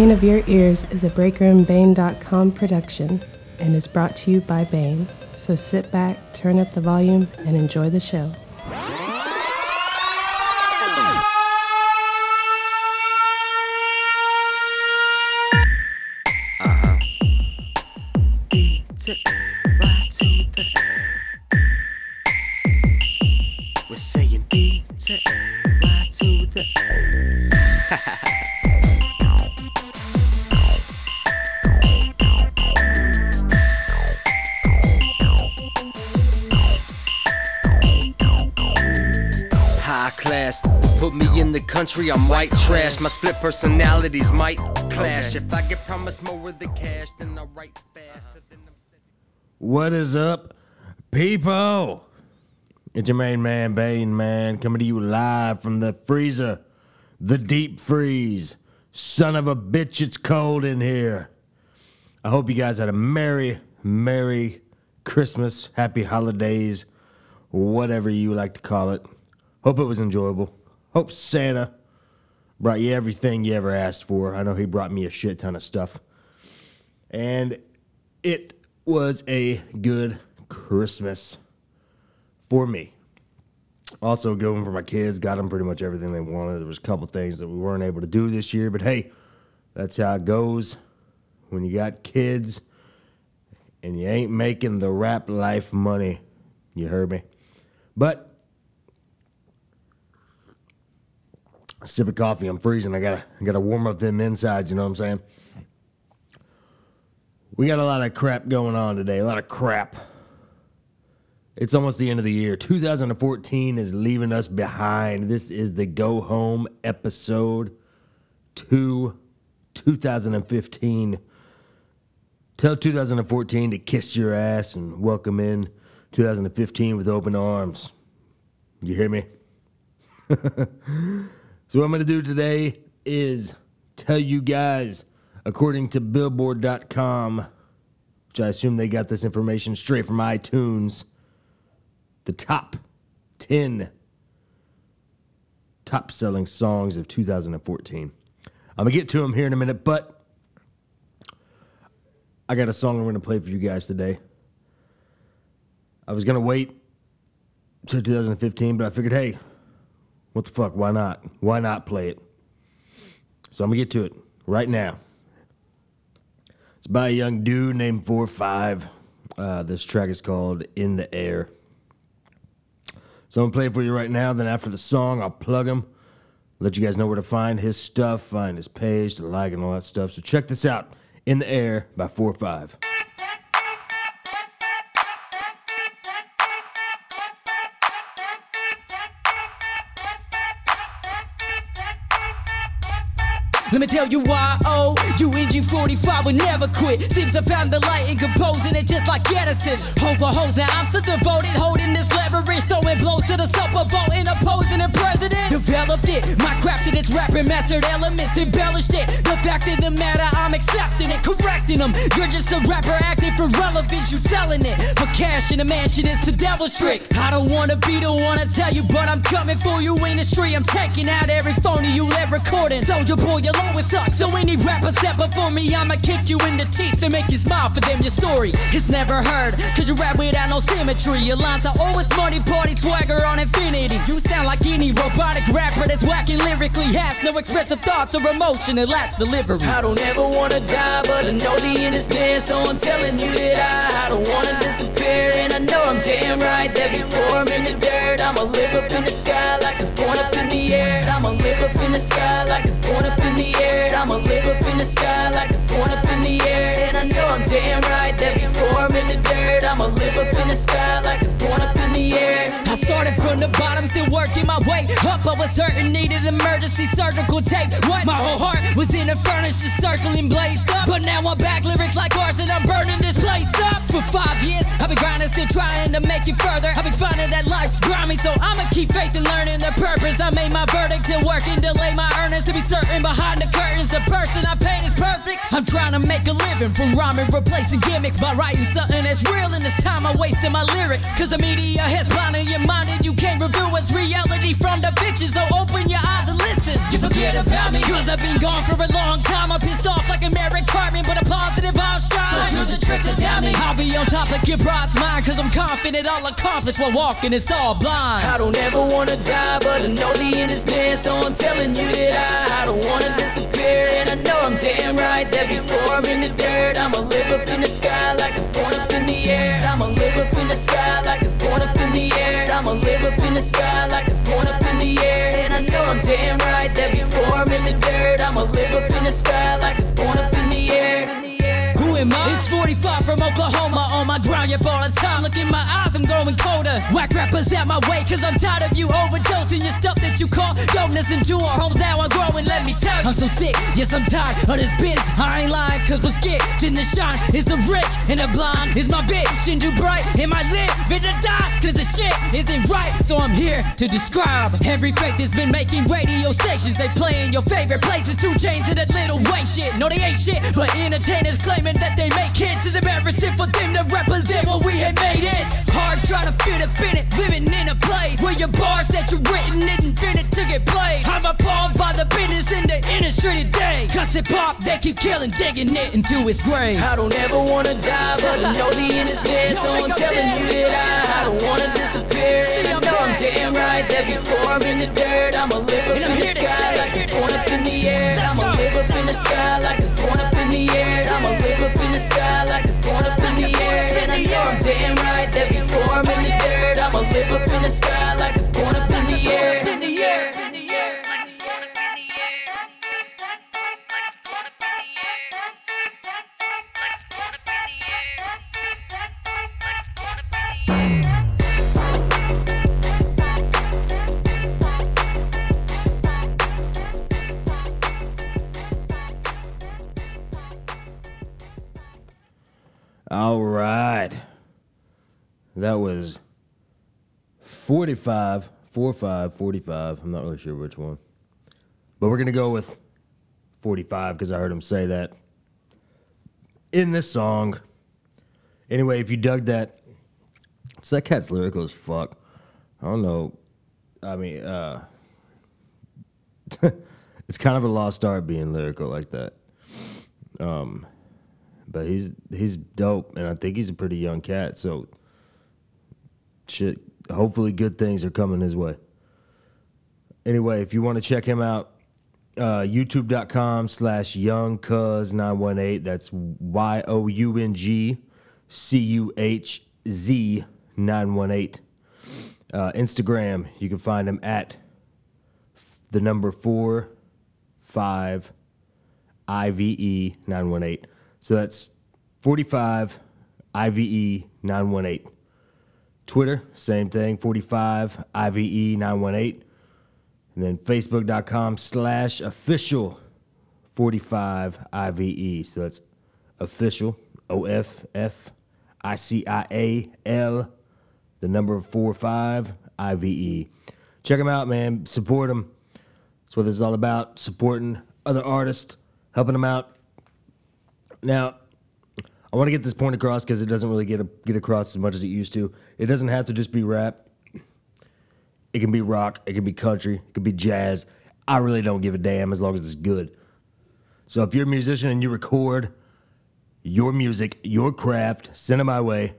Bayn of Your Ears is a BreakerandBayn.com production and is brought to you by Bayn. So sit back, turn up the volume, and enjoy the show. Trash. My split personalities might clash. If I get promised more of the cash, then I write faster steady. What is up, people? It's your main man, Bayn Man, coming to you live from the freezer, the deep freeze. Son of a bitch, it's cold in here. I hope you guys had a merry, merry Christmas, happy holidays, whatever you like to call it. Hope it was enjoyable. Hope Santa brought you everything you ever asked for. I know he brought me a shit ton of stuff. And it was a good Christmas for me. Also, going for my kids, got them pretty much everything they wanted. There was a couple things that we weren't able to do this year, but hey, that's how it goes when you got kids and you ain't making the rap life money. You heard me? But sip of coffee, I'm freezing. I gotta, I gotta warm up them insides. You know what I'm saying? We got a lot of crap going on today. A lot of crap. It's almost the end of the year. 2014 is leaving us behind. This is the go home episode to 2015. Tell 2014 to kiss your ass and welcome in 2015 with open arms. You hear me? So what I'm going to do today is tell you guys, according to Billboard.com, which I assume they got this information straight from iTunes, the top 10 top selling songs of 2014. I'm going to get to them here in a minute, but I got a song I'm going to play for you guys today. I was going to wait till 2015, but I figured, hey, what the fuck? Why not? Why not play it? So I'm gonna get to it right now. It's by a young dude named Four Five. Uh, this track is called "In the Air." So I'm gonna play it for you right now. Then after the song, I'll plug him, let you guys know where to find his stuff, find his page, to like and all that stuff. So check this out: "In the Air" by Four Five. Let me tell you why, oh, you engine 45 will never quit. Seems I found the light in composing it just like Edison. Home for hoes, now I'm so devoted, holding this leverage, throwing blows to the Super Bowl and opposing the president. Developed it, my crafted its rapping, mastered elements, embellished it. The fact of the matter, I'm accepting it, correcting them. You're just a rapper acting for relevance, you selling it. For cash in a mansion, it's the devil's trick. I don't wanna be the one to tell you, but I'm coming for you in the street. I'm taking out every phone you let recording. Soldier boy, you always suck. So any rapper step before me, I'ma kick you in the teeth and make you smile for them. Your story is never heard. Cause you rap without no symmetry. Your lines are always money party swagger on infinity. You sound like any robotic rapper that's whacking lyrically. Has no expressive thoughts or emotion, it lacks delivery. I don't ever wanna die, but I know the end is near, so I'm telling you that I, I don't wanna disappear, and I know I'm damn right that before I'm in the dirt, I'ma live up in the sky like it's born up in the air. I'ma live up in the sky like it's born up in the air. I'ma live up in the sky like it's born up in the air, and I know I'm damn right that before I'm in the dirt, I'ma live up in the sky like it's from the bottom, still working my way up. I was hurting, needed emergency surgical tape. What? My whole heart was in a furnace, just circling, blazed up. But now I'm back, lyrics like arson, I'm burning this place up. For five years, I've been grinding, still trying to make it further. I've been finding that life's grimy, so I'ma keep faith and learning the purpose. I made my verdict till working, delay my earnings to be certain behind the curtains. The person I paint is perfect. I'm trying to make a living from rhyming, replacing gimmicks by writing something that's real. And this time I wasted my lyrics. Cause the media has blinded your mind and you can't reveal what's reality from the fiction. So open your eyes and listen. You forget about me, cause I've been gone for a long time. I'm pissed off like a married Carmen, but a positive I'll shine. So do the tricks and down me. I'll be on top of your bride's mine, cause I'm confident I'll accomplish while walking, it's all blind. I don't ever wanna die, but I know the end is near, so I'm telling you that I, I don't wanna disappear. And I know I'm damn right that before I'm in the dirt, I'ma live up in the sky like it's born up in the air. I'ma live up in the sky like it's born up in the air. I'ma live up in the sky like it's born up in the air. And I know I'm damn right that before I'm in the dirt, I'ma live up in the sky like it's born up in the air. Who am I? It's 45 from Oklahoma on my ground up all the time. Look in my eyes, I'm growing colder. Whack rappers out my way, cause I'm tired of you overdosing your stuff that you call dopeness into our homes. Now I'm growing, let me tell you. I'm so sick, yes, I'm tired of this biz. I ain't lying, cause what's getting the shine is the rich and the blind. Is my vision too bright? Am I living to die? Cause the shit isn't right, so I'm here to describe every fake that's been making radio stations. They play in your favorite places. 2 Chainz and that Lil Wayne shit. No, they ain't shit, but entertainers claiming that they make hits. It's embarrassing for them to represent what we had made it. Hard trying to fit up in it, living in a place where your bars that you written isn't fitted to get played. I'm appalled by the business in the industry today. Cause hip hop, they keep killing, digging it into its grave. I don't ever wanna die, but I know the end is there, so I'm telling you that I, I don't wanna disappear. And I know I'm damn right that before I'm in the dirt, I'ma live up in the sky like it's born up in the air. I'ma live up in the sky like it's born up in the air. That was 45, 45, 45. I'm not really sure which one. But we're going to go with 45 because I heard him say that in this song. Anyway, if you dug that, so that cat's lyrical as fuck. I don't know. I mean, uh, it's kind of a lost art being lyrical like that. Um, but he's he's dope, and I think he's a pretty young cat. So, shit. Hopefully, good things are coming his way. Anyway, if you want to check him out, uh, youtube.com slash young cuz 918. That's Y O U N G C U H Z 918. Uh, Instagram, you can find him at the number four five IVE 918. So that's 45 IVE 918. Twitter, same thing, 45 IVE 918. And then facebook.com slash official 45 IVE. So that's official, O F F I C I A L, the number 45 IVE. Check them out, man. Support them. That's what this is all about supporting other artists, helping them out. Now, I want to get this point across because it doesn't really get a, get across as much as it used to. It doesn't have to just be rap. It can be rock. It can be country. It can be jazz. I really don't give a damn as long as it's good. So if you're a musician and you record your music, your craft, send it my way.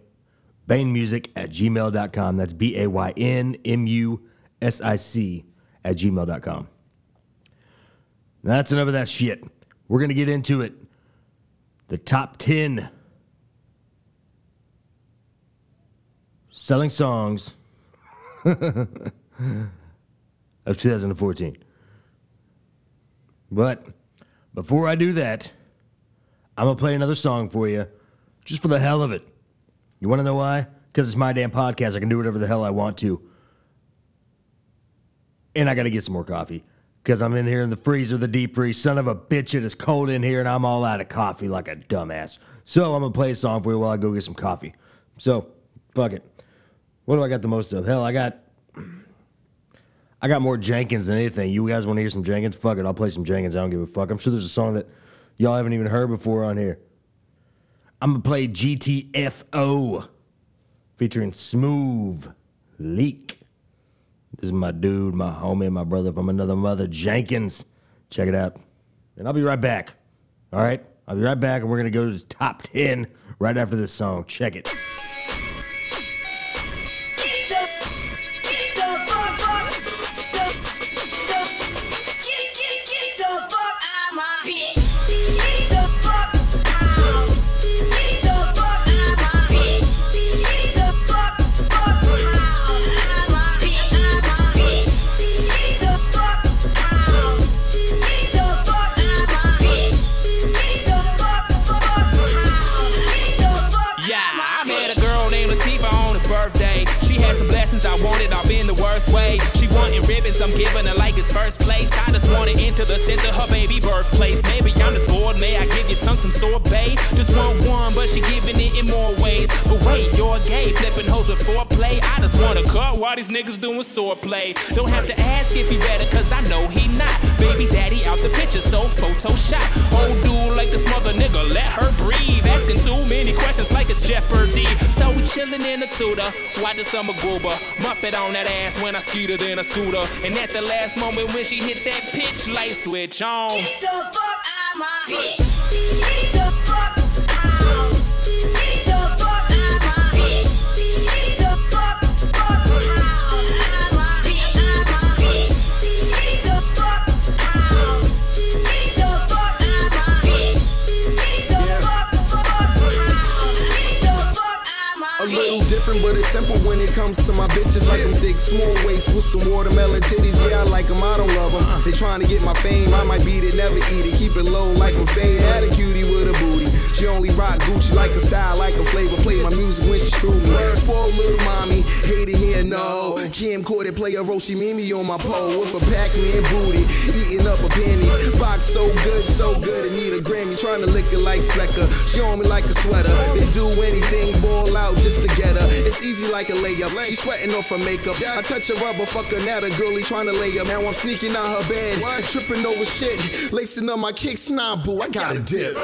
BaynMusic at gmail.com. That's B A Y N M U S I C at gmail.com. That's enough of that shit. We're going to get into it. The top 10 selling songs of 2014. But before I do that, I'm going to play another song for you just for the hell of it. You want to know why? Because it's my damn podcast. I can do whatever the hell I want to. And I got to get some more coffee. Because I'm in here in the freezer, the deep freeze. Son of a bitch, it is cold in here and I'm all out of coffee like a dumbass. So I'm going to play a song for you while I go get some coffee. So, fuck it. What do I got the most of? Hell, I got. I got more Jenkins than anything. You guys want to hear some Jenkins? Fuck it, I'll play some Jenkins. I don't give a fuck. I'm sure there's a song that y'all haven't even heard before on here. I'm gonna play GTFO featuring Smooth Leak. This is my dude, my homie, my brother from another mother, Jenkins. Check it out. And I'll be right back. All right? I'll be right back, and we're gonna go to the top ten right after this song. Check it. Wanted ribbons, I'm giving her like it's first place. I just wanna enter the center, her baby birthplace. Maybe I'm just bored, may I give your tongue some sorbet? Just want one, but she giving it in more ways. But wait, you're gay, flipping hoes with foreplay. I just wanna cut while these niggas doing swordplay. Don't have to ask if he better, cause I know he not. Baby daddy out the picture, so Photoshop. Old dude like this mother nigga, let her breathe. Asking too many questions like it's Jeopardy. So we chillin' in the tutor, watching summer goober. Muppet on that ass when I skeeted in a scooter. And at the last moment when she hit that pitch light switch on. A different, but it's simple when it comes to my bitches. Like them thick, small waist with some watermelon titties. Yeah, I like them, I don't love them. They trying to get my fame, I might beat it, never eat it. Keep it low like a fade. Had a cutie with a booty. She only rock Gucci like a style, like a flavor. Play my music when she screw me. Spoiled little mommy, hate it here, no. Kim Corded play a Roshi Mimi on my pole with a Pac-Man booty. Eating up her panties. Box so good, so good. It need a Grammy, trying to lick it like Slecker. She on me like a sweater. They do anything, ball out just to get her. It's easy like a layup. She sweating off her makeup. I touch a rubber, fuck her, now the girlie trying to lay up. Now I'm sneaking out her bed, tripping over shit, lacing up my kicks. Nah, boo, I got a dip.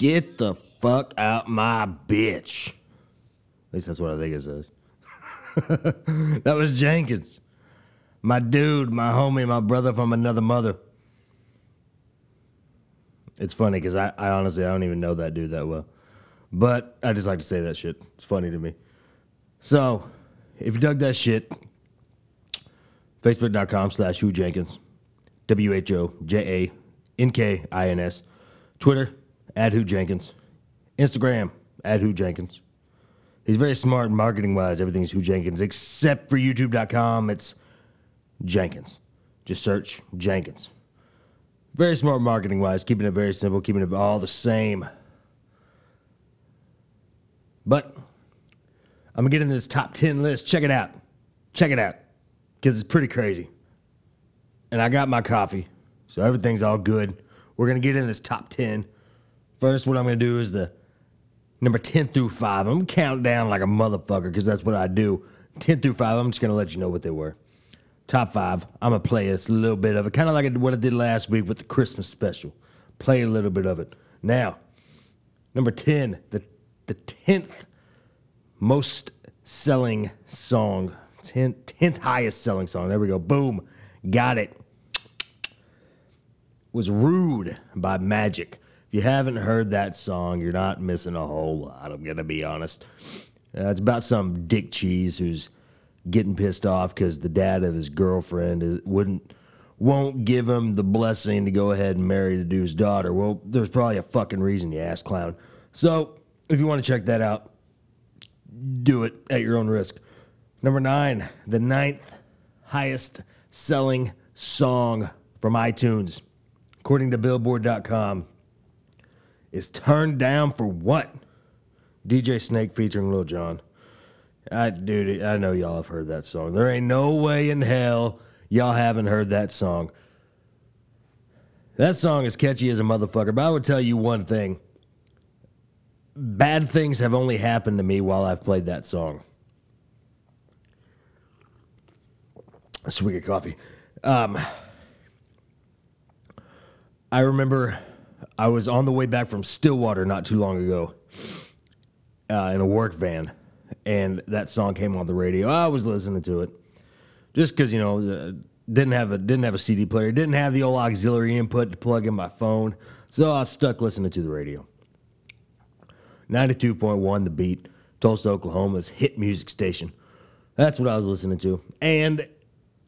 Get the fuck out my bitch. At least that's what I think it says. that was Jenkins. My dude, my homie, my brother from another mother. It's funny because I, I honestly I don't even know that dude that well. But I just like to say that shit. It's funny to me. So, if you dug that shit, Facebook.com slash Who Jenkins. W H O J A N K I N S. Twitter, at Who Jenkins. Instagram, at Who Jenkins. He's very smart marketing wise. Everything's Who Jenkins, except for YouTube.com. It's Jenkins. Just search Jenkins. Very smart marketing wise, keeping it very simple, keeping it all the same. But I'm gonna get into this top 10 list. Check it out. Check it out. Because it's pretty crazy. And I got my coffee, so everything's all good. We're gonna get in this top 10. First, what I'm gonna do is the number 10 through 5. I'm gonna count down like a motherfucker because that's what I do. 10 through 5, I'm just gonna let you know what they were. Top 5, I'm gonna play us a little bit of it, kind of like what I did last week with the Christmas special. Play a little bit of it. Now, number 10, the, the 10th most selling song, 10th, 10th highest selling song. There we go. Boom. Got it. Was Rude by Magic. If you haven't heard that song, you're not missing a whole lot, I'm going to be honest. Uh, it's about some dick cheese who's getting pissed off because the dad of his girlfriend is, wouldn't won't give him the blessing to go ahead and marry the dude's daughter. Well, there's probably a fucking reason, you ass clown. So, if you want to check that out, do it at your own risk. Number nine, the ninth highest selling song from iTunes, according to Billboard.com, is Turned Down for What? DJ Snake featuring Lil Jon. I dude, I know y'all have heard that song. There ain't no way in hell y'all haven't heard that song. That song is catchy as a motherfucker, but I would tell you one thing. Bad things have only happened to me while I've played that song. A swig of coffee. Um, I remember I was on the way back from Stillwater not too long ago uh, in a work van, and that song came on the radio. I was listening to it just because you know the, didn't have a didn't have a CD player, didn't have the old auxiliary input to plug in my phone, so I was stuck listening to the radio. Ninety-two point one, the beat, Tulsa, Oklahoma's hit music station. That's what I was listening to, and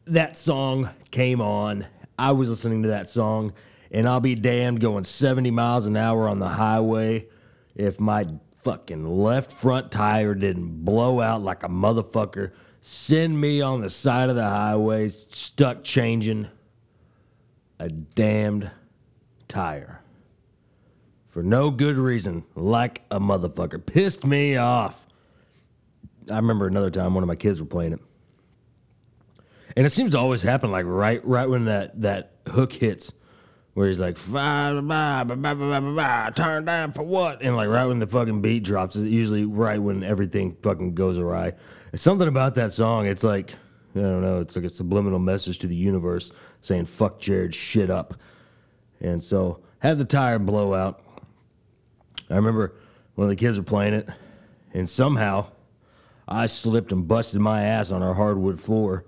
that song came on. I was listening to that song, and I'll be damned going 70 miles an hour on the highway if my fucking left front tire didn't blow out like a motherfucker, send me on the side of the highway, stuck changing a damned tire. For no good reason, like a motherfucker. Pissed me off. I remember another time one of my kids were playing it. And it seems to always happen like right right when that that hook hits, where he's like "Bah, bah, bah, bah, bah, bah, bah, turn down for what? And like right when the fucking beat drops, it's usually right when everything fucking goes awry. It's something about that song. It's like I don't know. It's like a subliminal message to the universe saying "fuck Jared, shit up." And so had the tire blow out. I remember one of the kids were playing it, and somehow I slipped and busted my ass on our hardwood floor.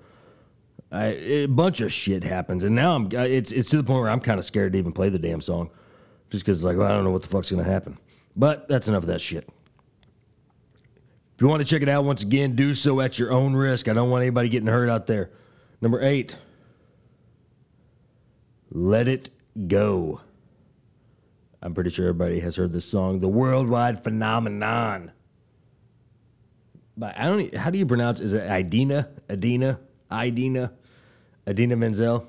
I, a bunch of shit happens, and now I'm. It's it's to the point where I'm kind of scared to even play the damn song, just because it's like well, I don't know what the fuck's gonna happen. But that's enough of that shit. If you want to check it out once again, do so at your own risk. I don't want anybody getting hurt out there. Number eight. Let it go. I'm pretty sure everybody has heard this song, "The Worldwide Phenomenon." But I don't. How do you pronounce? Is it Idina? Adina? Idina? Adina Menzel?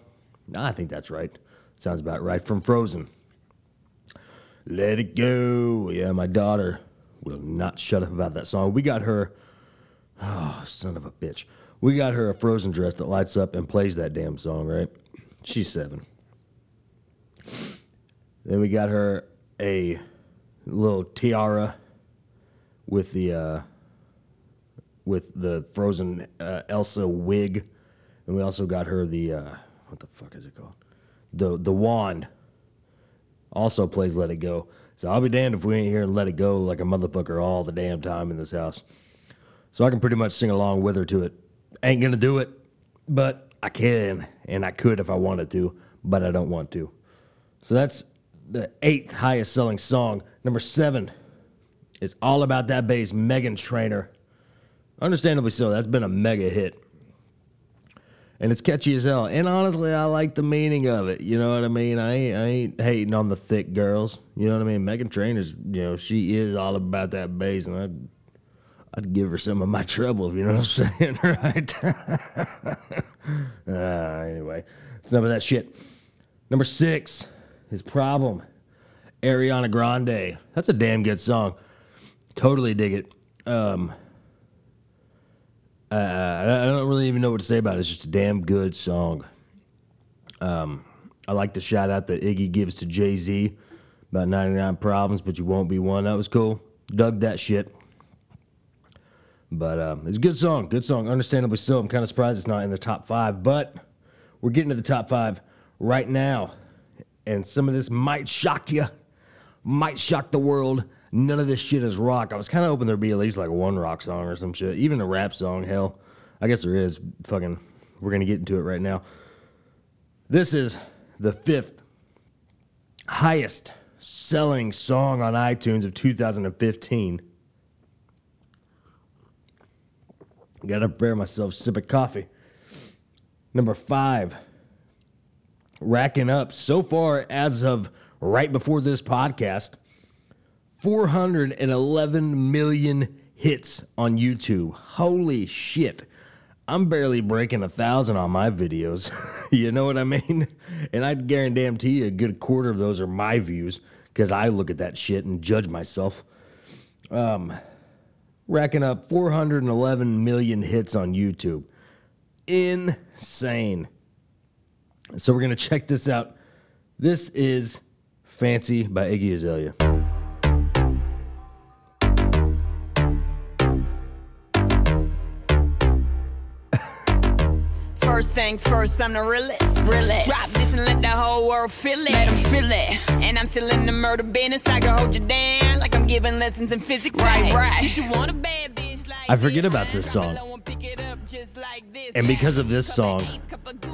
I think that's right. Sounds about right. From Frozen. Let it go. Yeah, my daughter will not shut up about that song. We got her. Oh, son of a bitch. We got her a Frozen dress that lights up and plays that damn song, right? She's seven. Then we got her a little tiara with the uh, with the frozen uh, Elsa wig, and we also got her the uh, what the fuck is it called? The the wand. Also plays "Let It Go." So I'll be damned if we ain't here and "Let It Go" like a motherfucker all the damn time in this house. So I can pretty much sing along with her to it. Ain't gonna do it, but I can, and I could if I wanted to, but I don't want to. So that's the eighth highest selling song. Number seven is "All About That Bass." Meghan Trainor. Understandably so. That's been a mega hit. And it's catchy as hell. And honestly, I like the meaning of it. You know what I mean? I ain't, I ain't hating on the thick girls. You know what I mean? Meghan Trainor's, you know, she is all about that bass. And I'd, I'd give her some of my trouble, you know what I'm saying, right? uh, anyway, it's none of that shit. Number six, his problem. Ariana Grande. That's a damn good song. Totally dig it. Um, uh, I don't really even know what to say about it. It's just a damn good song. Um, I like the shout out that Iggy gives to Jay Z about 99 problems, but you won't be one. That was cool. Dug that shit. But um, it's a good song. Good song. Understandably so. I'm kind of surprised it's not in the top five, but we're getting to the top five right now. And some of this might shock you, might shock the world. None of this shit is rock. I was kind of hoping there'd be at least like one rock song or some shit. Even a rap song, hell. I guess there is. Fucking, we're to get into it right now. This is the fifth highest selling song on iTunes of 2015. Gotta prepare myself sip of coffee. Number five, racking up so far as of right before this podcast, 411 million hits on YouTube. Holy shit. I'm barely breaking a thousand on my videos. you know what I mean? And I'd guarantee you a good quarter of those are my views because I look at that shit and judge myself. Um, racking up 411 million hits on YouTube. Insane. So we're gonna check this out. This is Fancy by Iggy Azalea. First things first, I'm the realest. realest. Drop this and let the whole world feel it. Let them feel it. And I'm still in the murder business. I can hold you down like I'm giving lessons in physics. Right, right. You should want a bad bitch like I forget about this song. And because of this song,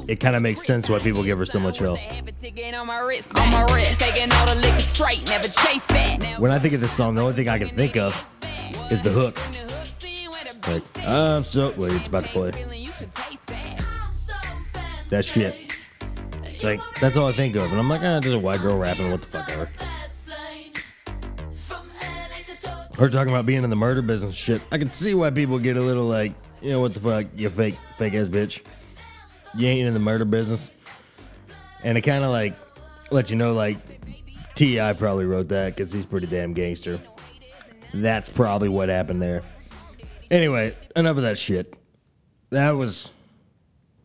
it kind of makes sense why people give her so much hell. On my wrist, on my wrist. Taking all the liquor straight, never chase that. When I think of this song, the only thing I can think of is the hook. Like, I'm so. Wait, it's about to play. That shit. It's like, that's all I think of. And I'm like, ah, there's a white girl rapping. What the fuck ever. Her talking about being in the murder business shit. I can see why people get a little like, you know, what the fuck, you fake, fake ass bitch. You ain't in the murder business. And it kind of like lets you know, like, T.I. probably wrote that because he's pretty damn gangster. That's probably what happened there. Anyway, enough of that shit. That was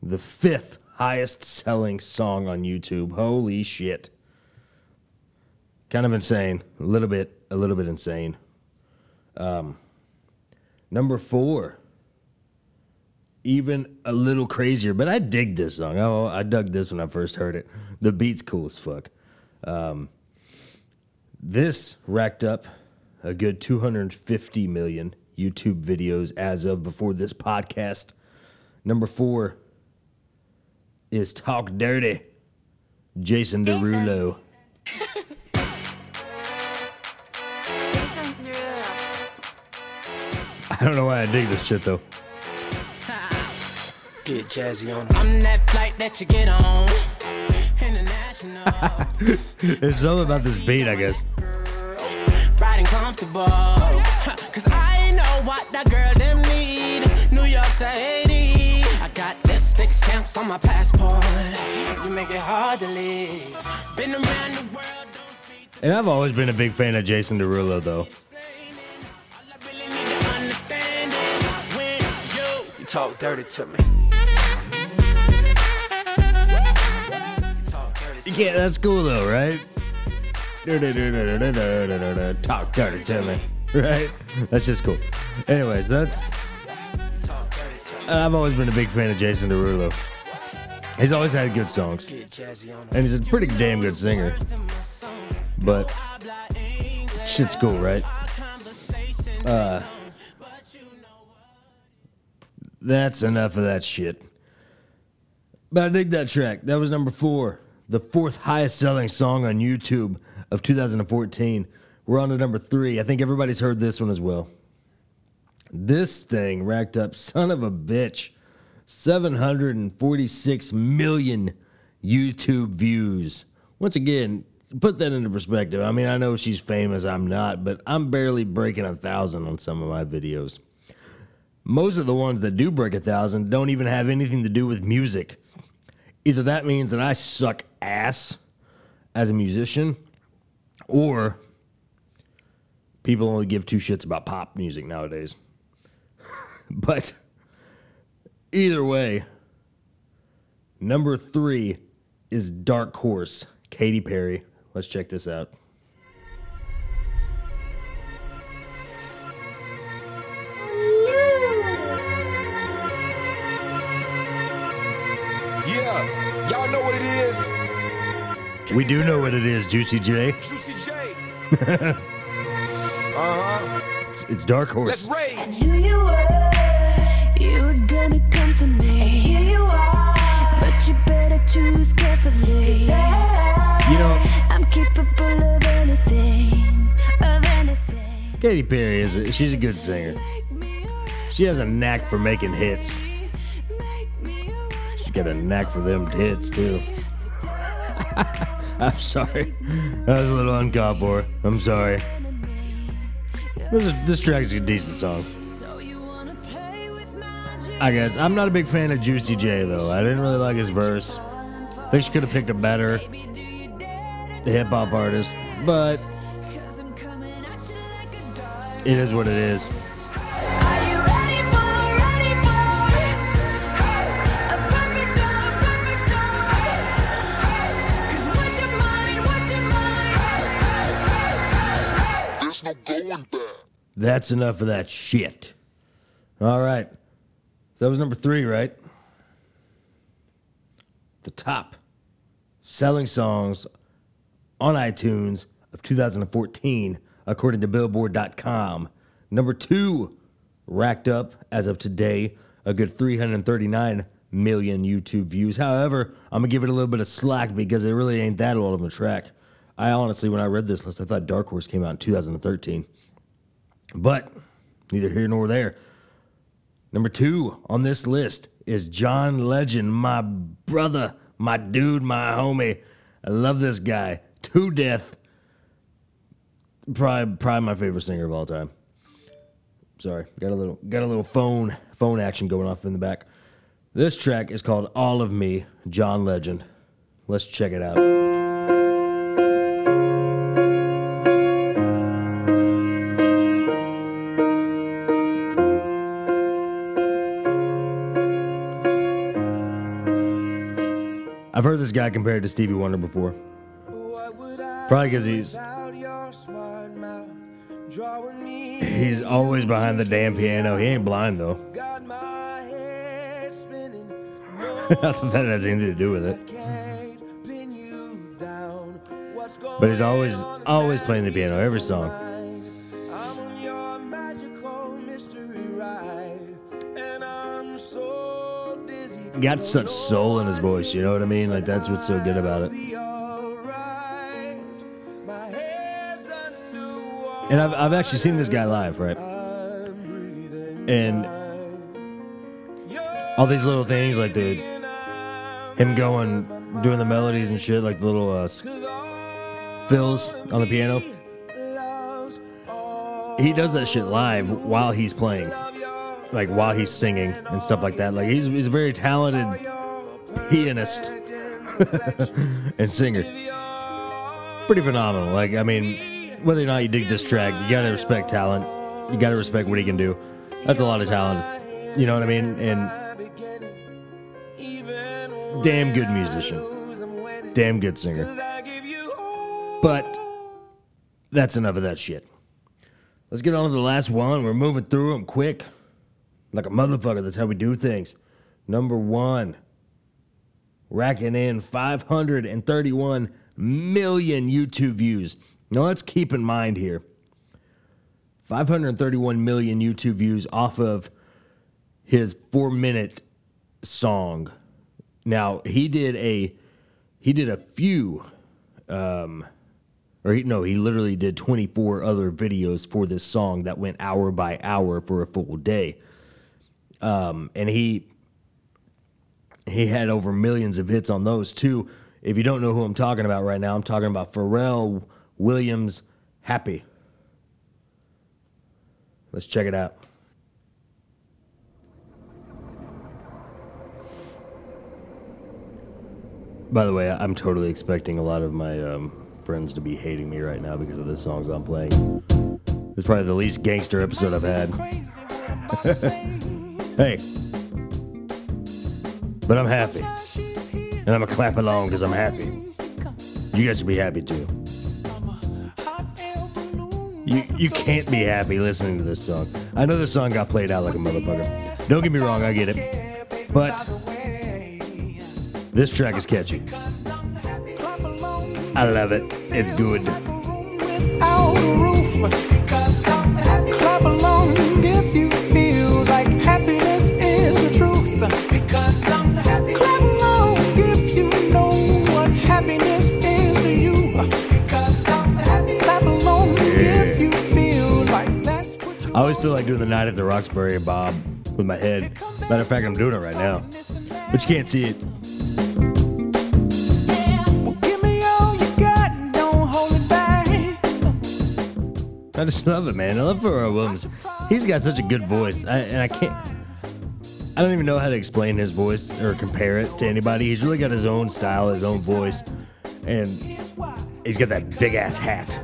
the fifth highest selling song on YouTube. Holy shit. Kind of insane. A little bit, a little bit insane. Um, number four. Even a little crazier, but I dig this song. Oh, I dug this when I first heard it. The beat's cool as fuck. Um, this racked up a good 250 million YouTube videos as of before this podcast. Number four is Talk Dirty, Jason Derulo. I don't know why I dig this shit though. Get jazzy on. I'm that flight that you get on. International. It's something about this beat, I guess. Riding comfortable. Cause I know what that girl them need. New York to Haiti. I got lipstick stamps on my passport. You make it hard to leave. Been around the world. And I've always been a big fan of Jason Derulo though. All I really need to understand is when you, you talk dirty to me. You talk dirty to Yeah, that's cool though, right? Talk dirty to me, right? That's just cool. Anyways, that's. I've always been a big fan of Jason Derulo. He's always had good songs, and he's a pretty damn good singer. But shit's cool, right? Uh, that's enough of that shit. But I dig that track. That was number four, the fourth highest selling song on YouTube of 2014. We're on to number three. I think everybody's heard this one as well. This thing racked up, son of a bitch, 746 million YouTube views. Once again, put that into perspective. I mean, I know she's famous, I'm not, but I'm barely breaking a thousand on some of my videos. Most of the ones that do break a thousand don't even have anything to do with music. Either that means that I suck ass as a musician, or people only give two shits about pop music nowadays. but either way, number three is Dark Horse, Katy Perry. Let's check this out. Yeah, y'all know what it is. We do know what it is, Juicy J. Juicy J. uh huh. It's, it's Dark Horse. Let's rage. To me. And here you are, but you better choose carefully. 'Cause I, You know, I'm capable of anything, of anything. Katy Perry is a, she's a good singer. Make me your She has a knack for making hits. She got a knack for them hits too. I'm sorry. That was a little uncalled for. I'm sorry. This, is, this track's a decent song. I guess I'm not a big fan of Juicy J though. I didn't really like his verse. I think she could have picked a better hip hop artist, but it is what it is. That's enough of that shit. All right. So that was number three, right? The top selling songs on iTunes of 2014, according to Billboard.com. Number two, racked up as of today, a good 339 million YouTube views. However, I'm gonna give it a little bit of slack because it really ain't that old of a track. I honestly, when I read this list, I thought Dark Horse came out in 2013. But neither here nor there. Number two on this list is John Legend, my brother, my dude, my homie. I love this guy to death. Probably, probably my favorite singer of all time. Sorry, got a little, got a little phone, phone action going off in the back. This track is called "All of Me," John Legend. Let's check it out. Guy compared to Stevie Wonder before. Probably because he's he's always behind the damn piano. He ain't blind though. I that that has anything to do with it. But he's always always playing the piano every song. Got such soul in his voice, you know what I mean? Like that's what's so good about it. And I've, I've actually seen this guy live, right? And all these little things, like the him going, doing the melodies and shit, like the little uh, fills on the piano. He does that shit live while he's playing, like while he's singing and stuff like that. Like he's he's a very talented pianist and singer. Pretty phenomenal. Like I mean, whether or not you dig this track, you gotta respect talent. You gotta respect what he can do. That's a lot of talent. You know what I mean? And damn good musician. Damn good singer. But that's enough of that shit. Let's get on to the last one. We're moving through them quick. Like a motherfucker. That's how we do things. Number one. Racking in 531 million YouTube views. Now let's keep in mind here 531 million YouTube views off of his four minute song. Now he did a he did a few um or he, no, he literally did 24 other videos for this song that went hour by hour for a full day. Um and he he had over millions of hits on those too. If you don't know who I'm talking about right now, I'm talking about Pharrell Williams Happy. Let's check it out. By the way, I'm totally expecting a lot of my um, friends to be hating me right now because of the songs I'm playing. It's probably the least gangster episode I've had. hey. But I'm happy. And I'm going to clap along because I'm happy. You guys should be happy too. You, you can't be happy listening to this song. I know this song got played out like a motherfucker. Don't get me wrong, I get it. But this track is catchy. I love it. It's good. Feel like doing the night at the Roxbury Bob with my head. Matter of fact, I'm doing it right now. But you can't see it. I just love it, man. I love Pharrell Williams. He's got such a good voice, I, and I can't. I don't even know how to explain his voice or compare it to anybody. He's really got his own style, his own voice, and he's got that big ass hat.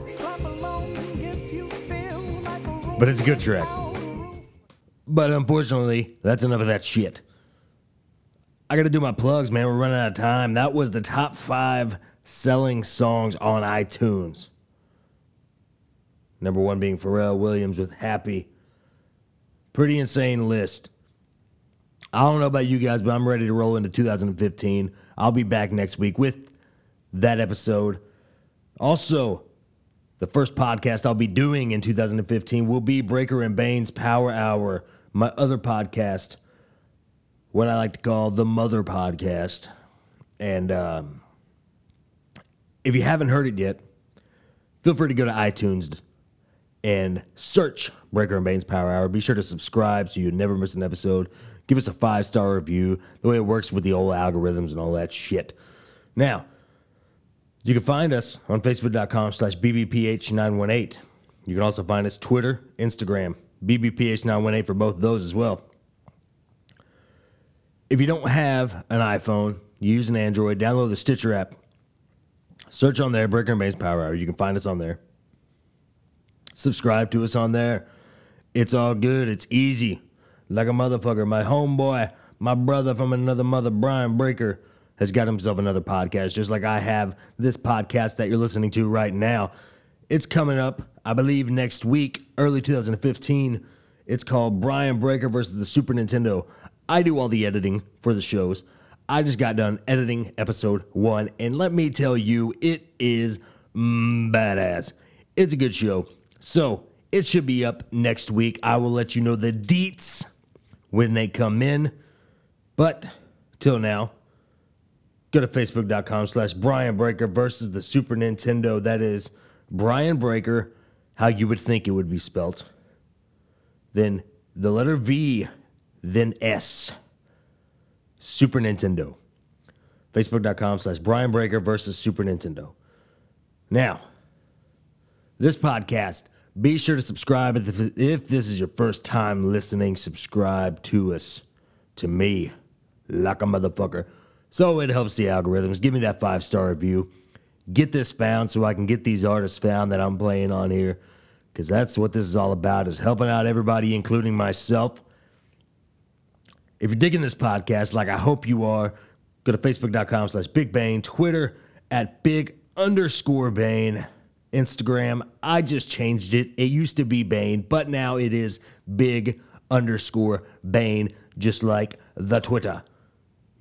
But it's a good track. But unfortunately, that's enough of that shit. I gotta do my plugs, man. We're running out of time. That was the top five selling songs on iTunes. Number one being Pharrell Williams with Happy. Pretty insane list. I don't know about you guys, but I'm ready to roll into 2015. I'll be back next week with that episode. Also, the first podcast I'll be doing in 2015 will be Breaker and Bayn's Power Hour, my other podcast, what I like to call the Mother Podcast. And um, if you haven't heard it yet, feel free to go to iTunes and search Breaker and Bayn's Power Hour. Be sure to subscribe so you never miss an episode. Give us a five star review. The way it works with the old algorithms and all that shit. Now, you can find us on Facebook.com slash BBPH918. You can also find us Twitter, Instagram, BBPH918 for both of those as well. If you don't have an iPhone, you use an Android, download the Stitcher app. Search on there, Breaker and Bayn's Power Hour. You can find us on there. Subscribe to us on there. It's all good. It's easy. Like a motherfucker. My homeboy, my brother from another mother, Brian Breaker, has got himself another podcast, just like I have this podcast that you're listening to right now. It's coming up, I believe, next week, early 2015. It's called Brian Breaker versus the Super Nintendo. I do all the editing for the shows. I just got done editing episode one, and let me tell you, it is badass. It's a good show. So it should be up next week. I will let you know the deets when they come in. But till now, go to facebook.com slash Brian Breaker versus the Super Nintendo. That is Brian Breaker, how you would think it would be spelt. Then the letter V, then S. Super Nintendo. Facebook.com slash Brian Breaker versus Super Nintendo. Now, this podcast, be sure to subscribe if, if this is your first time listening. Subscribe to us, to me, like a motherfucker. So it helps the algorithms. Give me that five star review. Get this found so I can get these artists found that I'm playing on here. Because that's what this is all about, is helping out everybody, including myself. If you're digging this podcast, like I hope you are, go to facebook.com slash Big Bayn, Twitter at Big underscore Bayn, Instagram. I just changed it. It used to be Bayn, but now it is Big underscore Bayn, just like the Twitter.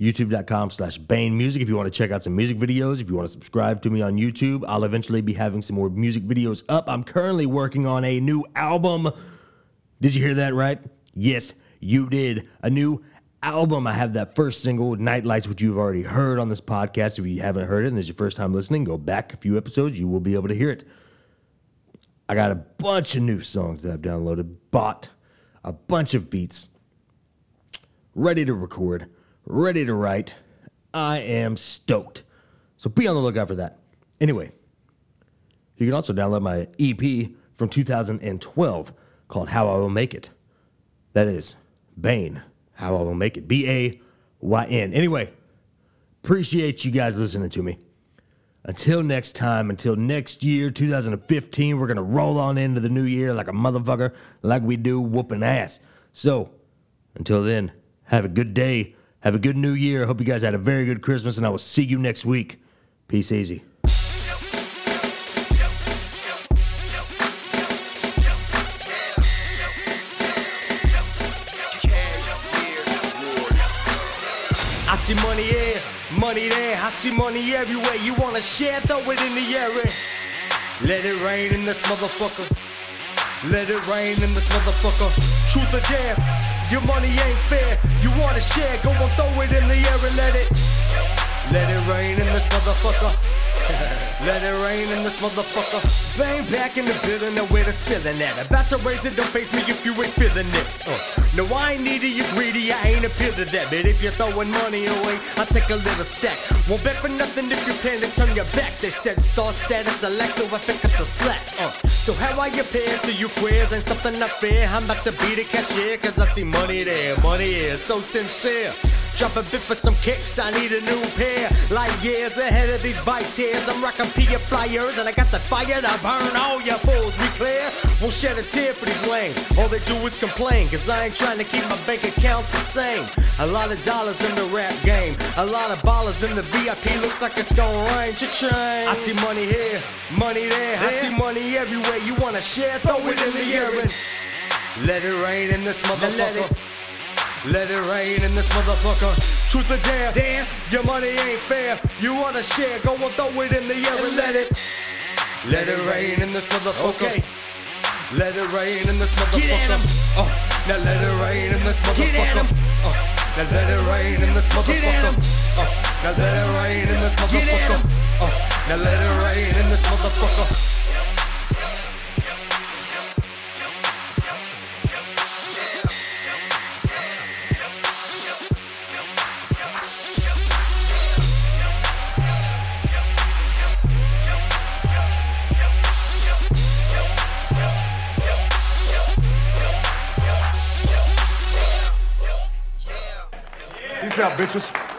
YouTube.com slash Bayn Music if you want to check out some music videos. If you want to subscribe to me on YouTube, I'll eventually be having some more music videos up. I'm currently working on a new album. Did you hear that right? Yes, you did. A new album. I have that first single, Night Lights, which you've already heard on this podcast. If you haven't heard it and this is your first time listening, go back a few episodes. You will be able to hear it. I got a bunch of new songs that I've downloaded, bought a bunch of beats, ready to record, ready to write. I am stoked. So be on the lookout for that. Anyway, you can also download my EP from 2012 called How I Will Make It. That is Bayn, How I Will Make It. B A Y N. Anyway, appreciate you guys listening to me. Until next time, until next year, 2015, we're going to roll on into the new year like a motherfucker, like we do whooping ass. So, until then, have a good day. Have a good new year. Hope you guys had a very good Christmas, and I will see you next week. Peace easy. I see money here, money there. I see money everywhere. You wanna share? Throw it in the air. and Let it rain in this motherfucker. Let it rain in this motherfucker. Truth or dare, your money ain't fair. You wanna share? Go and throw it in the air and let it. Let it rain in this motherfucker. Let it rain in this motherfucker. Bang back in the building and where the ceiling at. About to raise it, don't face me if you ain't feeling it. Uh, no, I ain't needy, you greedy, I ain't appeal to that. But if you're throwing money away, I'll take a little stack. Won't bet for nothing if you plan to turn your back. They said star status, Alexa, I pick up the slack. Uh, so how I appear to you queers ain't something I fair. I'm about to be the cashier, cause I see money there. Money is so sincere. Drop a bit for some kicks, I need a new pair. Like years ahead of these bite tears, I'm rocking P flyers, and I got the fire to burn all your fools. We clear? Won't shed a tear for these lanes. All they do is complain, cause I ain't trying to keep my bank account the same. A lot of dollars in the rap game, a lot of ballers in the VIP. Looks like it's gonna rain. Cha-ching. I see money here, money there. I see money everywhere. You wanna share? Throw it in the air and let it rain in this motherfucker. Let it rain in this motherfucker. Truth or dare, damn, your money ain't fair. You wanna share? Go and throw it in the air and let it. Let it rain in this motherfucker. Okay. Let it rain in this motherfucker. Get at 'em. Oh, now let it rain in this motherfucker. Get at 'em. Oh, now let it rain in this motherfucker. Get at 'em. Oh, now let it rain in this motherfucker. Oh, now let it rain in this motherfucker. Peace out, bitches.